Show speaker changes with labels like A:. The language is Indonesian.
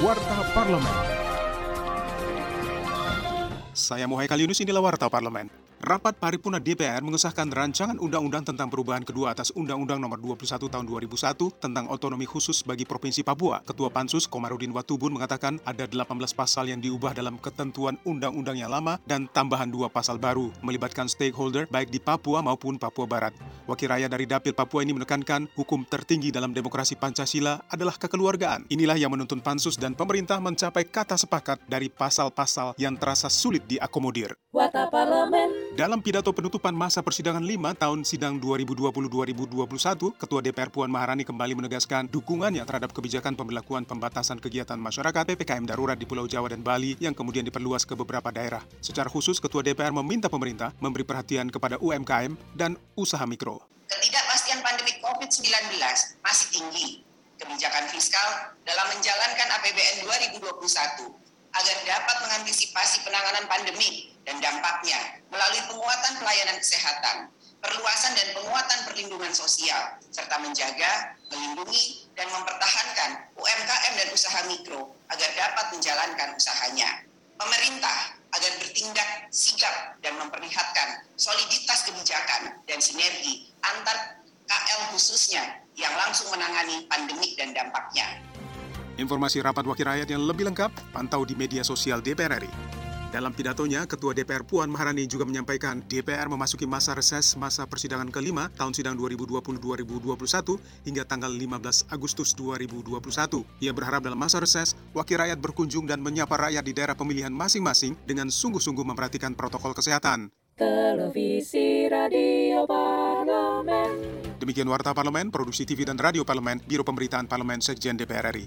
A: Warta Parlemen.
B: Saya Mohai Kaliunus, inilah Warta Parlemen. Rapat Paripurna DPR mengesahkan rancangan undang-undang tentang perubahan kedua atas Undang-Undang Nomor 21 Tahun 2001 tentang otonomi khusus bagi Provinsi Papua. Ketua Pansus Komarudin Watubun mengatakan ada 18 pasal yang diubah dalam ketentuan undang-undang yang lama dan tambahan dua pasal baru melibatkan stakeholder baik di Papua maupun Papua Barat. Wakil rakyat dari Dapil Papua ini menekankan hukum tertinggi dalam demokrasi Pancasila adalah kekeluargaan. Inilah yang menuntun Pansus dan pemerintah mencapai kata sepakat dari pasal-pasal yang terasa sulit diakomodir.
C: Warta Parlemen.
B: Dalam pidato penutupan masa persidangan 5 tahun sidang 2020-2021, Ketua DPR Puan Maharani kembali menegaskan dukungannya terhadap kebijakan pemberlakuan pembatasan kegiatan masyarakat PPKM darurat di Pulau Jawa dan Bali yang kemudian diperluas ke beberapa daerah. Secara khusus, Ketua DPR meminta pemerintah memberi perhatian kepada UMKM dan usaha mikro.
D: Ketidakpastian pandemi COVID-19 masih tinggi. Kebijakan fiskal dalam menjalankan APBN 2021 agar dapat mengantisipasi penanganan pandemi dan dampaknya melalui penguatan pelayanan kesehatan, perluasan dan penguatan perlindungan sosial, serta menjaga, melindungi, dan mempertahankan UMKM dan usaha mikro agar dapat menjalankan usahanya. Pemerintah agar bertindak sigap dan memperlihatkan soliditas kebijakan dan sinergi antar KL khususnya yang langsung menangani pandemik dan dampaknya.
B: Informasi rapat wakil rakyat yang lebih lengkap pantau di media sosial DPR RI. Dalam pidatonya, Ketua DPR Puan Maharani juga menyampaikan DPR memasuki masa reses masa persidangan kelima tahun sidang 2020-2021 hingga tanggal 15 Agustus 2021. Ia berharap dalam masa reses, wakil rakyat berkunjung dan menyapa rakyat di daerah pemilihan masing-masing dengan sungguh-sungguh memperhatikan protokol kesehatan.
C: Televisi Radio Parlemen.
B: Demikian Warta Parlemen, Produksi TV dan Radio Parlemen, Biro Pemberitaan Parlemen Sekjen DPR RI.